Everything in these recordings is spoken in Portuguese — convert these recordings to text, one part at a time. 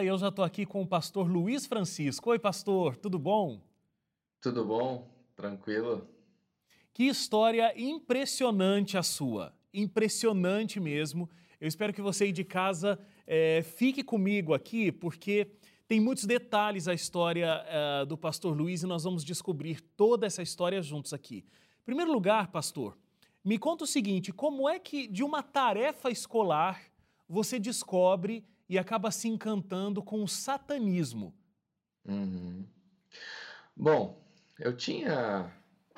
Eu já estou aqui com o pastor Luiz Francisco. Oi, pastor, tudo bom? Tudo bom? Tranquilo? Que história impressionante a sua. Impressionante mesmo. Eu espero que você aí de casa é, fique comigo aqui, porque tem muitos detalhes a história é, do pastor Luiz e nós vamos descobrir toda essa história juntos aqui. Em primeiro lugar, pastor, me conta o seguinte: como é que de uma tarefa escolar você descobre e acaba se encantando com o satanismo? Uhum. Bom, eu tinha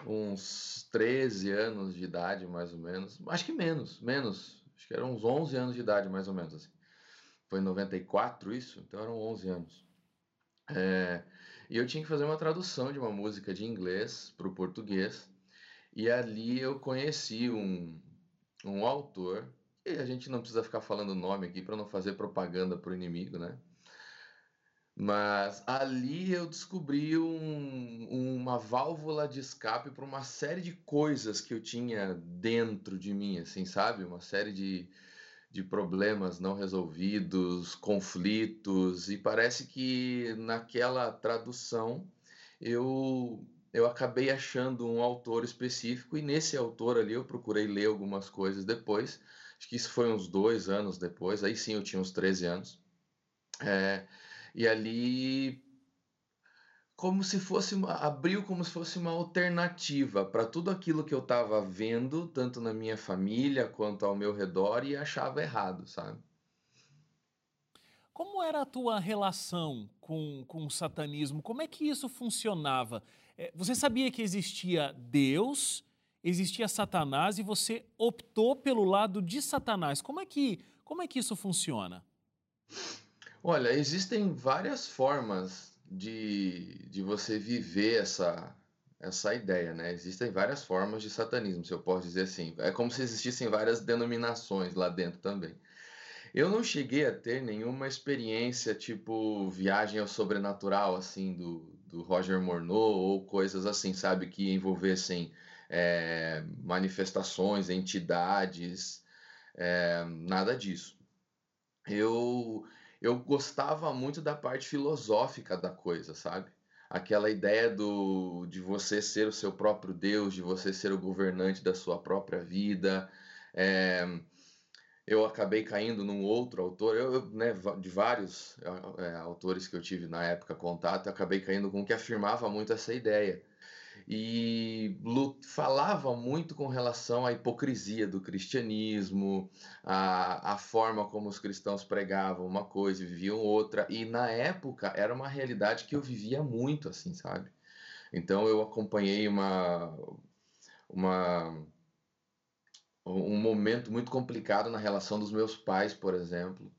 uns 13 anos de idade, mais ou menos. Acho que menos, menos. Acho que eram uns 11 anos de idade, mais ou menos. Assim. Foi em 94 isso, então eram 11 anos. É, e eu tinha que fazer uma tradução de uma música de inglês para o português. E ali eu conheci um, um autor, e a gente não precisa ficar falando o nome aqui para não fazer propaganda para o inimigo, né? Mas ali eu descobri um, uma válvula de escape para uma série de coisas que eu tinha dentro de mim, assim, sabe? Uma série de, de problemas não resolvidos, conflitos, e parece que naquela tradução eu eu acabei achando um autor específico e nesse autor ali eu procurei ler algumas coisas depois. Acho que isso foi uns dois anos depois, aí sim eu tinha uns 13 anos. É, e ali, como se fosse uma, abriu como se fosse uma alternativa para tudo aquilo que eu estava vendo, tanto na minha família quanto ao meu redor, e achava errado, sabe? Como era a tua relação com, com o satanismo? Como é que isso funcionava? É, você sabia que existia Deus, existia Satanás e você optou pelo lado de Satanás. Como é que, como é que isso funciona? Olha, existem várias formas de, de você viver essa, essa ideia, né? Existem várias formas de satanismo, se eu posso dizer assim. É como se existissem várias denominações lá dentro também. Eu não cheguei a ter nenhuma experiência tipo viagem ao sobrenatural, assim, do, do Roger Morneau ou coisas assim, sabe, que envolvessem é, manifestações, entidades, é, nada disso. Eu, eu gostava muito da parte filosófica da coisa, sabe? Aquela ideia do, de você ser o seu próprio Deus, de você ser o governante da sua própria vida. É, eu acabei caindo num outro autor, eu, né, de vários é, autores que eu tive na época contato, eu acabei caindo com um que afirmava muito essa ideia. E falava muito com relação à hipocrisia do cristianismo, a, a forma como os cristãos pregavam uma coisa e viviam outra. E na época era uma realidade que eu vivia muito, assim, sabe? Então eu acompanhei uma, uma um momento muito complicado na relação dos meus pais, por exemplo.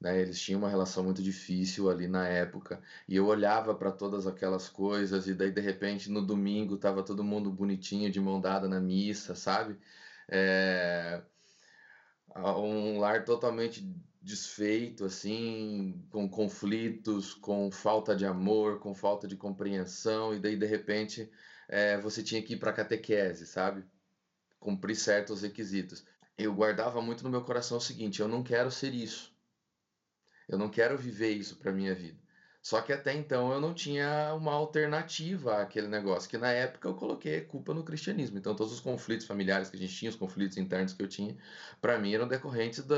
Né? Eles tinham uma relação muito difícil ali na época. E eu olhava para todas aquelas coisas, e daí de repente no domingo tava todo mundo bonitinho, de mão dada na missa, sabe? É... Um lar totalmente desfeito, assim, com conflitos, com falta de amor, com falta de compreensão, e daí de repente é, você tinha que ir para catequese, sabe? Cumprir certos requisitos. Eu guardava muito no meu coração o seguinte: eu não quero ser isso. Eu não quero viver isso para minha vida. Só que até então eu não tinha uma alternativa àquele negócio, que na época eu coloquei culpa no cristianismo. Então todos os conflitos familiares que a gente tinha, os conflitos internos que eu tinha, para mim eram decorrentes da,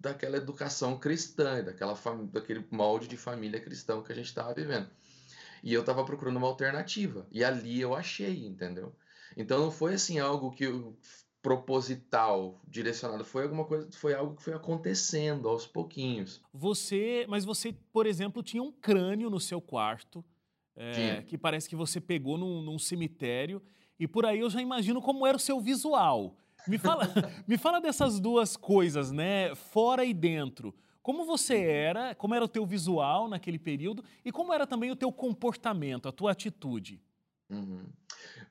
daquela educação cristã, daquela daquele molde de família cristão que a gente estava vivendo. E eu estava procurando uma alternativa. E ali eu achei, entendeu? Então não foi assim algo que proposital, direcionado, foi alguma coisa, foi algo que foi acontecendo aos pouquinhos. Você, mas você, por exemplo, tinha um crânio no seu quarto, é, que parece que você pegou num, num, cemitério, e por aí eu já imagino como era o seu visual. Me fala, me fala dessas duas coisas, né? Fora e dentro. Como você uhum. era, como era o teu visual naquele período e como era também o teu comportamento, a tua atitude? Uhum.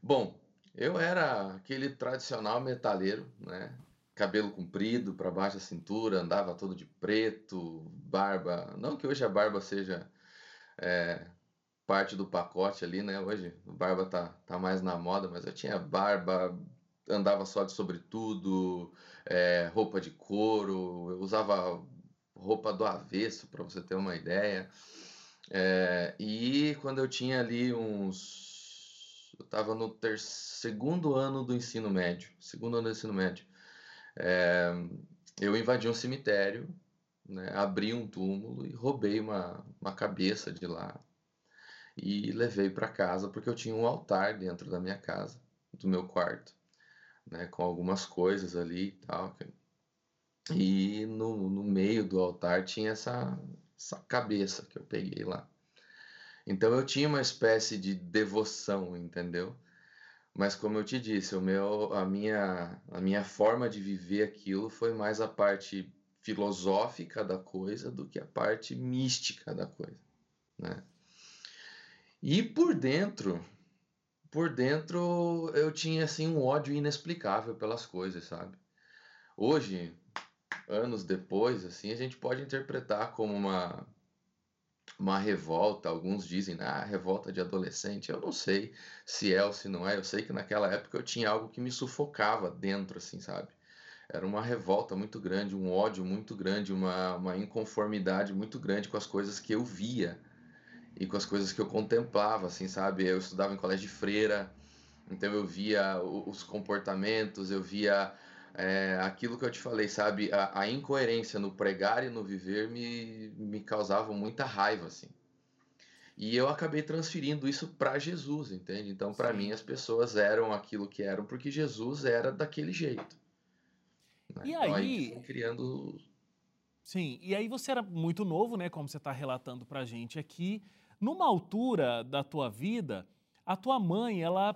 Bom, eu era aquele tradicional metaleiro, né? Cabelo comprido para baixo da cintura, andava todo de preto, barba. Não que hoje a barba seja é, parte do pacote ali, né? Hoje a barba tá, tá mais na moda, mas eu tinha barba, andava só de sobretudo, é, roupa de couro, eu usava roupa do avesso, para você ter uma ideia. É, e quando eu tinha ali uns. Eu estava no ter... segundo ano do ensino médio. Segundo ano do ensino médio. É, eu invadi um cemitério, né, abri um túmulo e roubei uma, uma cabeça de lá. E levei para casa, porque eu tinha um altar dentro da minha casa, do meu quarto, né, com algumas coisas ali e tal. E no, no meio do altar tinha essa, essa cabeça que eu peguei lá. Então eu tinha uma espécie de devoção, entendeu? Mas como eu te disse, o meu, a minha, a minha forma de viver aquilo foi mais a parte filosófica da coisa do que a parte mística da coisa, né? E por dentro, por dentro eu tinha assim um ódio inexplicável pelas coisas, sabe? Hoje, anos depois, assim, a gente pode interpretar como uma uma revolta, alguns dizem, ah, revolta de adolescente. Eu não sei se é ou se não é. Eu sei que naquela época eu tinha algo que me sufocava dentro, assim, sabe? Era uma revolta muito grande, um ódio muito grande, uma, uma inconformidade muito grande com as coisas que eu via e com as coisas que eu contemplava, assim, sabe? Eu estudava em colégio de freira, então eu via os comportamentos, eu via é, aquilo que eu te falei, sabe? A, a, incoerência no pregar e no viver me, me causava muita raiva, assim. E eu acabei transferindo isso para Jesus, entende? Então, para mim, as pessoas eram aquilo que eram porque Jesus era daquele jeito. Né? E então, aí, aí criando. Sim, e aí você era muito novo, né? Como você está relatando para gente aqui. Numa altura da tua vida, a tua mãe, ela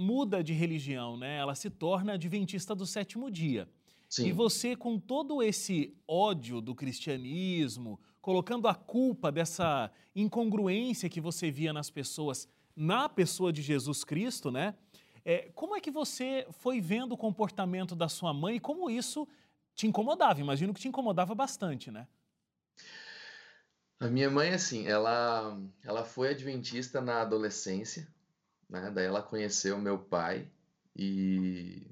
muda de religião, né? Ela se torna adventista do sétimo dia. Sim. E você, com todo esse ódio do cristianismo, colocando a culpa dessa incongruência que você via nas pessoas, na pessoa de Jesus Cristo, né? É, como é que você foi vendo o comportamento da sua mãe e como isso te incomodava? Imagino que te incomodava bastante, né? A minha mãe, assim, ela, ela foi adventista na adolescência, né? Daí ela conheceu meu pai e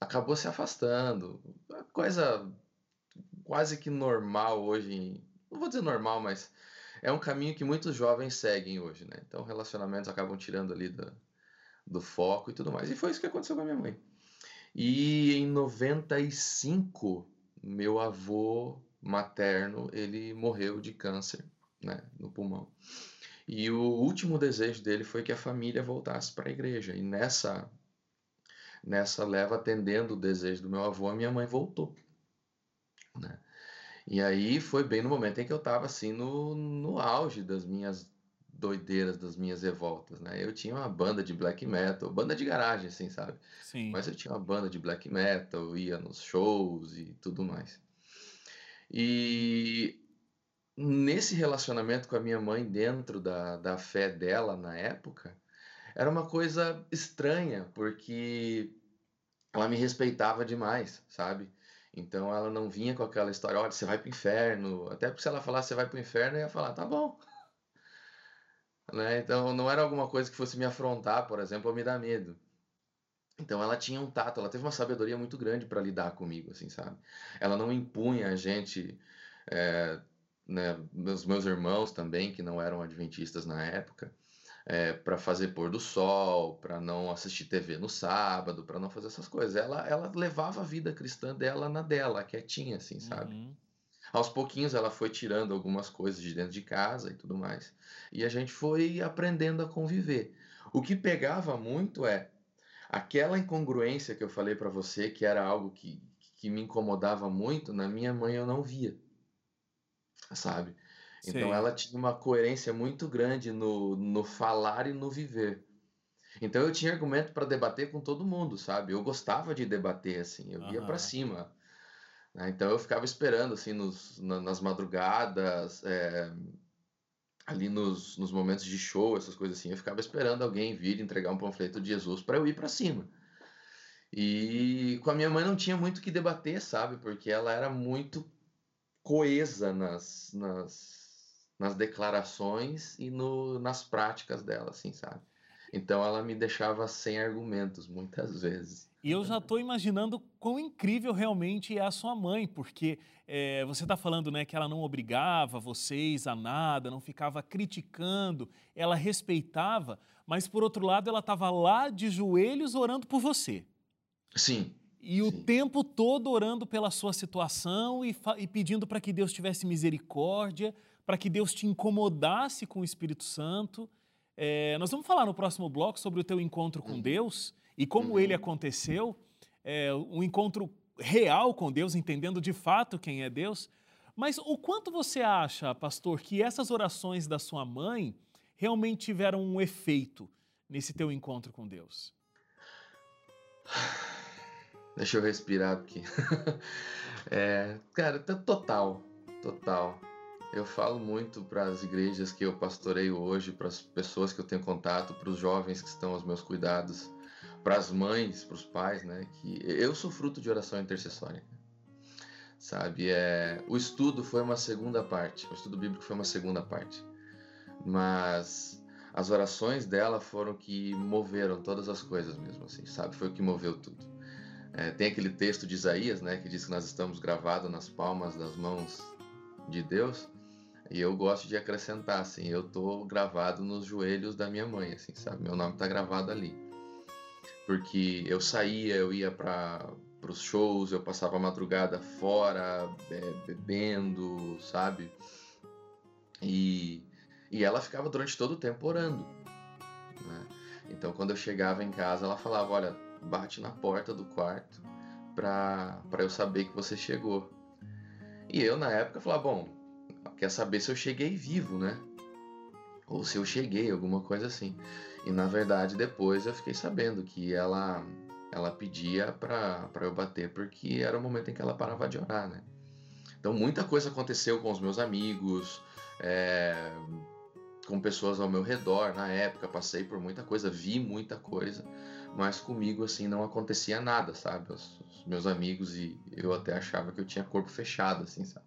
acabou se afastando. Coisa quase que normal hoje, não vou dizer normal, mas é um caminho que muitos jovens seguem hoje, né? Então relacionamentos acabam tirando ali do, do foco e tudo mais. E foi isso que aconteceu com a minha mãe. E em 95, meu avô materno, ele morreu de câncer, né, no pulmão. E o último desejo dele foi que a família voltasse para a igreja. E nessa nessa leva atendendo o desejo do meu avô, a minha mãe voltou. Né? E aí foi bem no momento em que eu estava assim no, no auge das minhas doideiras, das minhas revoltas, né? Eu tinha uma banda de black metal, banda de garagem, assim, sabe? Sim. Mas eu tinha uma banda de black metal, ia nos shows e tudo mais. E nesse relacionamento com a minha mãe, dentro da, da fé dela na época, era uma coisa estranha, porque ela me respeitava demais, sabe? Então ela não vinha com aquela história, olha, você vai pro inferno. Até porque se ela falasse você vai pro inferno, eu ia falar, tá bom. Né? Então não era alguma coisa que fosse me afrontar, por exemplo, ou me dar medo. Então ela tinha um tato, ela teve uma sabedoria muito grande para lidar comigo, assim, sabe? Ela não impunha a gente é, né, meus, meus irmãos também, que não eram adventistas na época, é, para fazer pôr do sol, para não assistir TV no sábado, para não fazer essas coisas. Ela, ela levava a vida cristã dela na dela, quietinha, assim, sabe? Uhum. Aos pouquinhos ela foi tirando algumas coisas de dentro de casa e tudo mais. E a gente foi aprendendo a conviver. O que pegava muito é aquela incongruência que eu falei para você, que era algo que, que me incomodava muito, na minha mãe eu não via sabe? Então Sim. ela tinha uma coerência muito grande no, no falar e no viver. Então eu tinha argumento para debater com todo mundo, sabe? Eu gostava de debater assim, eu ia para cima. Né? Então eu ficava esperando assim nos, na, nas madrugadas, é, ali nos, nos momentos de show, essas coisas assim, eu ficava esperando alguém vir entregar um panfleto de Jesus para eu ir para cima. E com a minha mãe não tinha muito o que debater, sabe? Porque ela era muito coesa nas, nas, nas declarações e no, nas práticas dela, assim, sabe? Então ela me deixava sem argumentos muitas vezes. E eu já estou imaginando quão incrível realmente é a sua mãe, porque é, você está falando né, que ela não obrigava vocês a nada, não ficava criticando, ela respeitava, mas por outro lado ela estava lá de joelhos orando por você. Sim. E o tempo todo orando pela sua situação e, e pedindo para que Deus tivesse misericórdia, para que Deus te incomodasse com o Espírito Santo. É, nós vamos falar no próximo bloco sobre o teu encontro com uhum. Deus e como uhum. ele aconteceu, é, um encontro real com Deus, entendendo de fato quem é Deus. Mas o quanto você acha, pastor, que essas orações da sua mãe realmente tiveram um efeito nesse teu encontro com Deus? Deixa eu respirar aqui. é, cara, total, total. Eu falo muito para as igrejas que eu pastoreio hoje, para as pessoas que eu tenho contato, para os jovens que estão aos meus cuidados, para as mães, para os pais, né? Que eu sou fruto de oração intercessória. Sabe, é, o estudo foi uma segunda parte, o estudo bíblico foi uma segunda parte, mas as orações dela foram que moveram todas as coisas mesmo, assim, sabe? Foi o que moveu tudo. É, tem aquele texto de Isaías, né, que diz que nós estamos gravados nas palmas das mãos de Deus. E eu gosto de acrescentar, assim, eu tô gravado nos joelhos da minha mãe, assim, sabe? Meu nome tá gravado ali. Porque eu saía, eu ia para os shows, eu passava a madrugada fora, bebendo, sabe? E, e ela ficava durante todo o tempo orando. Né? Então, quando eu chegava em casa, ela falava: Olha, bate na porta do quarto para eu saber que você chegou. E eu, na época, falava: Bom, quer saber se eu cheguei vivo, né? Ou se eu cheguei, alguma coisa assim. E na verdade, depois eu fiquei sabendo que ela ela pedia para eu bater porque era o momento em que ela parava de orar, né? Então muita coisa aconteceu com os meus amigos, é, com pessoas ao meu redor na época, passei por muita coisa, vi muita coisa, mas comigo assim não acontecia nada, sabe? Os, os, meus amigos e eu até achava que eu tinha corpo fechado, assim, sabe?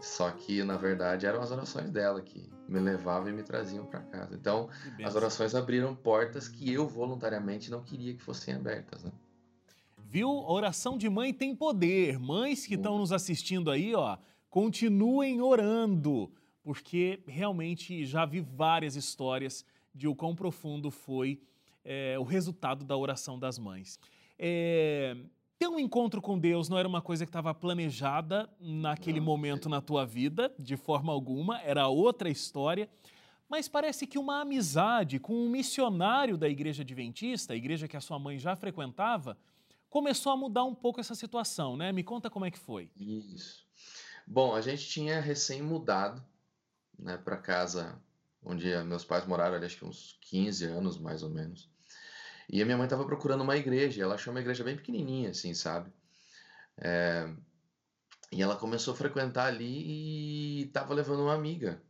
Só que na verdade eram as orações dela que me levavam e me traziam para casa. Então, as orações abriram portas que eu voluntariamente não queria que fossem abertas, né? Viu? Oração de mãe tem poder. Mães que estão nos assistindo aí, ó, continuem orando, porque realmente já vi várias histórias de o quão profundo foi é, o resultado da oração das mães. É, ter um encontro com Deus não era uma coisa que estava planejada naquele não, momento na tua vida, de forma alguma, era outra história. Mas parece que uma amizade com um missionário da igreja adventista, a igreja que a sua mãe já frequentava, começou a mudar um pouco essa situação, né? Me conta como é que foi. Isso. Bom, a gente tinha recém mudado né, para casa onde meus pais moraram, ali, acho que uns 15 anos mais ou menos. E a minha mãe estava procurando uma igreja, ela achou uma igreja bem pequenininha, assim, sabe? É... E ela começou a frequentar ali e estava levando uma amiga.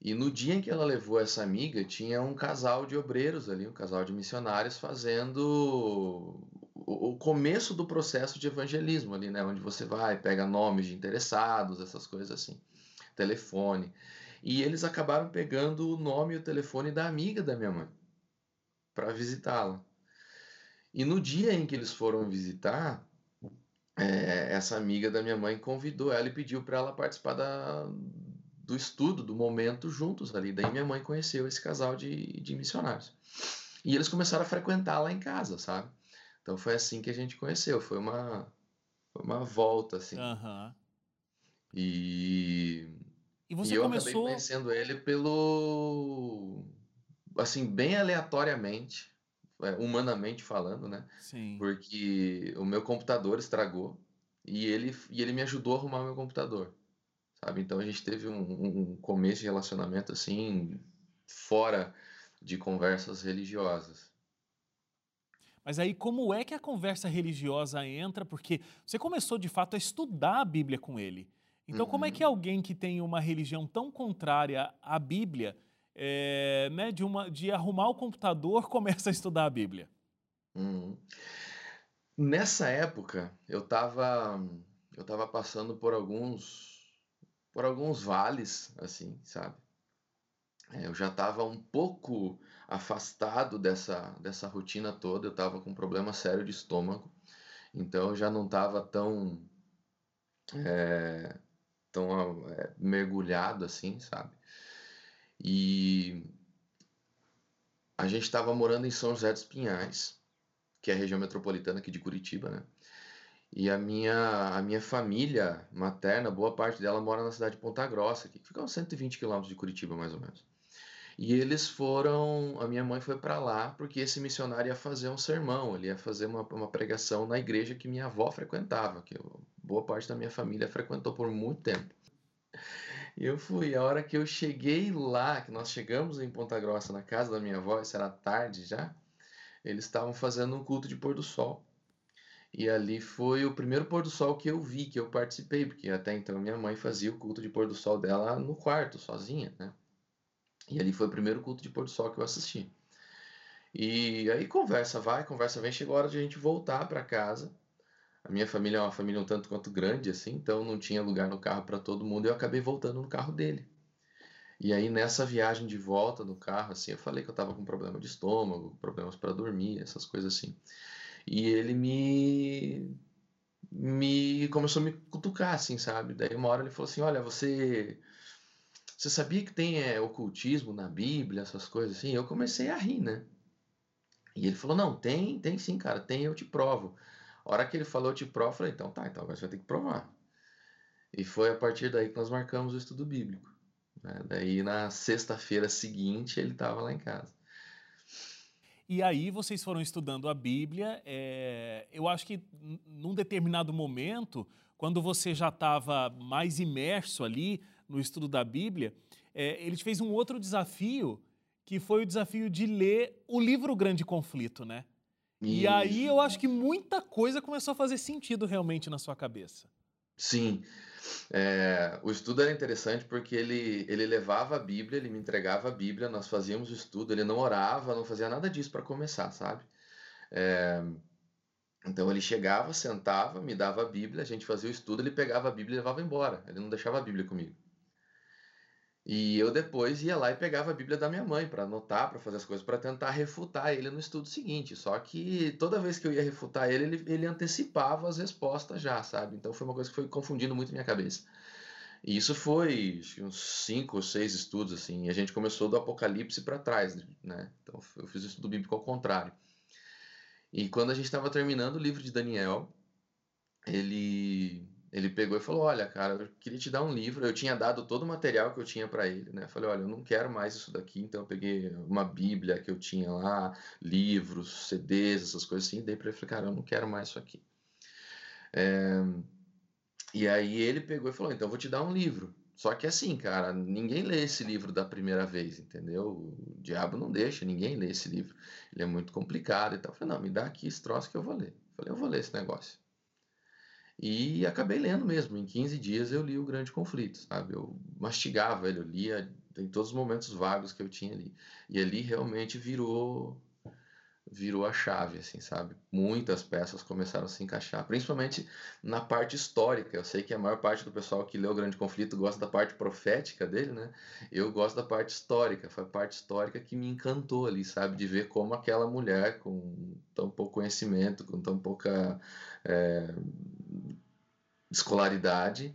E no dia em que ela levou essa amiga, tinha um casal de obreiros ali, um casal de missionários fazendo o começo do processo de evangelismo ali, né? Onde você vai, pega nomes de interessados, essas coisas assim, telefone. E eles acabaram pegando o nome e o telefone da amiga da minha mãe para visitá-la. E no dia em que eles foram visitar, é, essa amiga da minha mãe convidou ela e pediu para ela participar da, do estudo, do momento juntos ali. Daí minha mãe conheceu esse casal de, de missionários. E eles começaram a frequentar lá em casa, sabe? Então foi assim que a gente conheceu. Foi uma, foi uma volta, assim. Uhum. E, e, você e eu começou... acabei conhecendo ele pelo assim, bem aleatoriamente, é, humanamente falando, né? Sim. Porque o meu computador estragou e ele, e ele me ajudou a arrumar meu computador, sabe? Então a gente teve um, um começo de relacionamento assim, fora de conversas religiosas. Mas aí, como é que a conversa religiosa entra? Porque você começou de fato a estudar a Bíblia com ele. Então, uhum. como é que uhum. alguém que tem uma religião tão contrária à Bíblia é, né, de, uma, de arrumar o computador, começa a estudar a Bíblia? Uhum. Nessa época, eu estava eu tava passando por alguns por alguns vales, assim, sabe? É, eu já estava um pouco afastado dessa, dessa rotina toda, eu estava com um problema sério de estômago, então eu já não estava tão, é, tão é, mergulhado assim, sabe? E a gente estava morando em São José dos Pinhais, que é a região metropolitana aqui de Curitiba, né? E a minha, a minha família materna, boa parte dela mora na cidade de Ponta Grossa, que fica uns 120 quilômetros de Curitiba, mais ou menos. E eles foram, a minha mãe foi para lá porque esse missionário ia fazer um sermão, ele ia fazer uma, uma pregação na igreja que minha avó frequentava, que eu, boa parte da minha família frequentou por muito tempo. Eu fui, a hora que eu cheguei lá, que nós chegamos em Ponta Grossa, na casa da minha avó, isso era tarde já, eles estavam fazendo um culto de pôr do sol. E ali foi o primeiro pôr do sol que eu vi, que eu participei, porque até então minha mãe fazia o culto de pôr do sol dela no quarto, sozinha, né? E ali foi o primeiro culto de pôr do sol que eu assisti. E aí conversa vai, conversa vem, chegou a hora de a gente voltar para casa. A minha família é uma família um tanto quanto grande assim, então não tinha lugar no carro para todo mundo, eu acabei voltando no carro dele. E aí nessa viagem de volta no carro assim, eu falei que eu estava com problema de estômago, problemas para dormir, essas coisas assim. E ele me me começou a me cutucar, assim, sabe? Daí uma hora ele falou assim, olha, você você sabia que tem é, ocultismo na Bíblia, essas coisas assim? Eu comecei a rir, né? E ele falou, não, tem, tem sim, cara, tem, eu te provo. A hora que ele falou, te provo, eu falei, então tá, então agora você vai ter que provar. E foi a partir daí que nós marcamos o estudo bíblico. Né? Daí na sexta-feira seguinte ele estava lá em casa. E aí vocês foram estudando a Bíblia. É, eu acho que num determinado momento, quando você já estava mais imerso ali no estudo da Bíblia, é, ele te fez um outro desafio, que foi o desafio de ler o livro Grande Conflito, né? E aí eu acho que muita coisa começou a fazer sentido realmente na sua cabeça. Sim. É, o estudo era interessante porque ele, ele levava a Bíblia, ele me entregava a Bíblia, nós fazíamos o estudo, ele não orava, não fazia nada disso para começar, sabe? É, então ele chegava, sentava, me dava a Bíblia, a gente fazia o estudo, ele pegava a Bíblia e levava embora, ele não deixava a Bíblia comigo. E eu depois ia lá e pegava a Bíblia da minha mãe para anotar, para fazer as coisas, para tentar refutar ele no estudo seguinte. Só que toda vez que eu ia refutar ele, ele, ele antecipava as respostas já, sabe? Então foi uma coisa que foi confundindo muito minha cabeça. E isso foi uns cinco ou seis estudos, assim. E a gente começou do Apocalipse para trás, né? Então eu fiz o estudo bíblico ao contrário. E quando a gente estava terminando o livro de Daniel, ele ele pegou e falou: Olha, cara, eu queria te dar um livro. Eu tinha dado todo o material que eu tinha para ele, né? Falei: Olha, eu não quero mais isso daqui. Então eu peguei uma Bíblia que eu tinha lá, livros, CDs, essas coisas assim. E dei para ele: Cara, eu não quero mais isso aqui. É... E aí ele pegou e falou: Então eu vou te dar um livro. Só que assim, cara, ninguém lê esse livro da primeira vez, entendeu? O diabo não deixa ninguém ler esse livro. Ele é muito complicado e tal. Eu falei: Não, me dá aqui esse troço que eu vou ler. Eu falei: Eu vou ler esse negócio. E acabei lendo mesmo. Em 15 dias eu li o Grande Conflito, sabe? Eu mastigava ele, eu lia em todos os momentos vagos que eu tinha ali. E ali realmente virou virou a chave, assim, sabe? Muitas peças começaram a se encaixar, principalmente na parte histórica. Eu sei que a maior parte do pessoal que lê o Grande Conflito gosta da parte profética dele, né? Eu gosto da parte histórica. Foi a parte histórica que me encantou ali, sabe? De ver como aquela mulher com tão pouco conhecimento, com tão pouca é, escolaridade,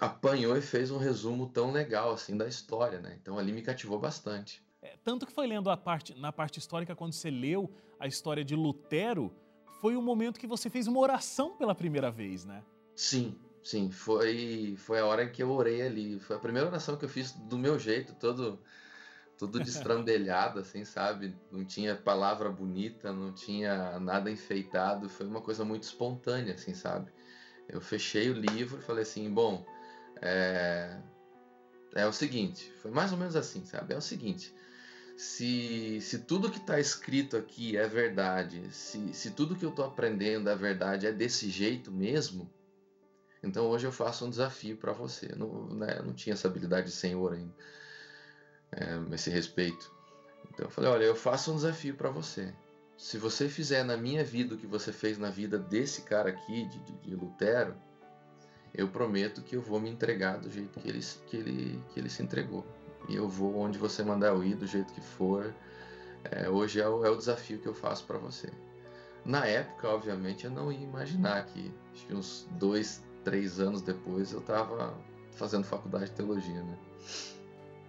apanhou e fez um resumo tão legal assim da história, né? Então ali me cativou bastante. É, tanto que foi lendo a parte, na parte histórica, quando você leu a história de Lutero, foi o momento que você fez uma oração pela primeira vez, né? Sim, sim. Foi, foi a hora em que eu orei ali. Foi a primeira oração que eu fiz do meu jeito, todo tudo destrambelhado, assim, sabe? Não tinha palavra bonita, não tinha nada enfeitado, foi uma coisa muito espontânea, assim, sabe? Eu fechei o livro e falei assim, bom, é, é o seguinte, foi mais ou menos assim, sabe? É o seguinte, se, se tudo que está escrito aqui é verdade, se, se tudo que eu estou aprendendo é verdade, é desse jeito mesmo, então hoje eu faço um desafio para você. Eu não, né, eu não tinha essa habilidade de senhor ainda é, esse respeito. Então eu falei, olha, eu faço um desafio para você. Se você fizer na minha vida o que você fez na vida desse cara aqui, de, de, de Lutero, eu prometo que eu vou me entregar do jeito que ele, que ele, que ele se entregou. e eu vou onde você mandar eu ir, do jeito que for. É, hoje é o, é o desafio que eu faço para você. Na época, obviamente, eu não ia imaginar que, acho que uns dois, três anos depois, eu estava fazendo faculdade de teologia, né?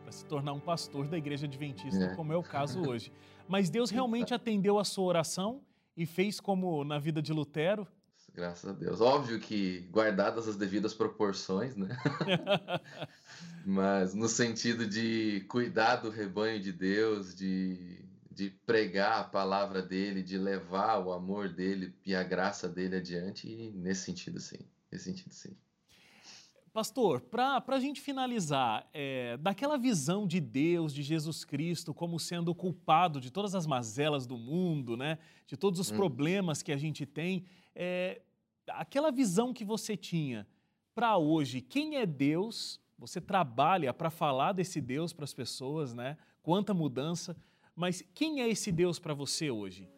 Para se tornar um pastor da igreja adventista, é. como é o caso hoje. Mas Deus realmente atendeu a sua oração e fez como na vida de Lutero? Graças a Deus. Óbvio que guardadas as devidas proporções, né? Mas no sentido de cuidar do rebanho de Deus, de, de pregar a palavra dele, de levar o amor dele e a graça dele adiante, e nesse sentido, sim. Nesse sentido, sim. Pastor, para a gente finalizar, é, daquela visão de Deus, de Jesus Cristo, como sendo o culpado de todas as mazelas do mundo, né? de todos os hum. problemas que a gente tem, é, aquela visão que você tinha para hoje, quem é Deus? Você trabalha para falar desse Deus para as pessoas, né? Quanta mudança, mas quem é esse Deus para você hoje?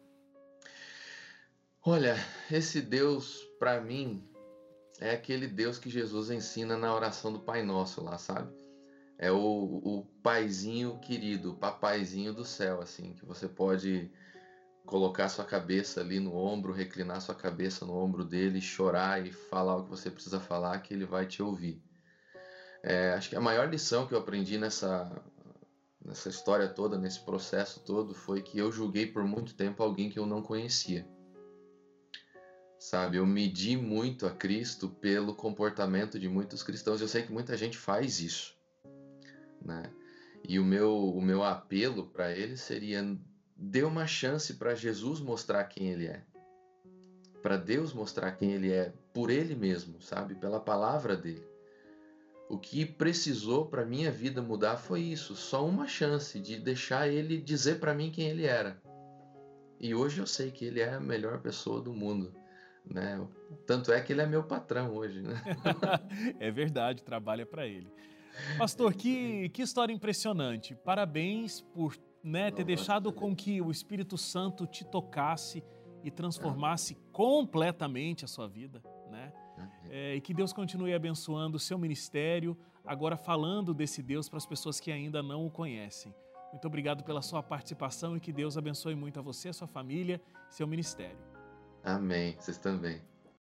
Olha, esse Deus para mim é aquele Deus que Jesus ensina na oração do Pai Nosso lá, sabe? É o, o paizinho querido, o papaizinho do céu, assim, que você pode colocar sua cabeça ali no ombro, reclinar sua cabeça no ombro dele, chorar e falar o que você precisa falar, que ele vai te ouvir. É, acho que a maior lição que eu aprendi nessa, nessa história toda, nesse processo todo, foi que eu julguei por muito tempo alguém que eu não conhecia sabe? Eu medi muito a Cristo pelo comportamento de muitos cristãos. Eu sei que muita gente faz isso, né? E o meu, o meu apelo para eles seria: dê uma chance para Jesus mostrar quem Ele é, para Deus mostrar quem Ele é por Ele mesmo, sabe? Pela palavra dele. O que precisou para minha vida mudar foi isso, só uma chance de deixar Ele dizer para mim quem Ele era. E hoje eu sei que Ele é a melhor pessoa do mundo né? Tanto é que ele é meu patrão hoje, né? é verdade, trabalha para ele. Pastor, que, que história impressionante. Parabéns por né, ter deixado com que o Espírito Santo te tocasse e transformasse completamente a sua vida, né? É, e que Deus continue abençoando o seu ministério, agora falando desse Deus para as pessoas que ainda não o conhecem. Muito obrigado pela sua participação e que Deus abençoe muito a você, a sua família, seu ministério. Amém. Vocês também.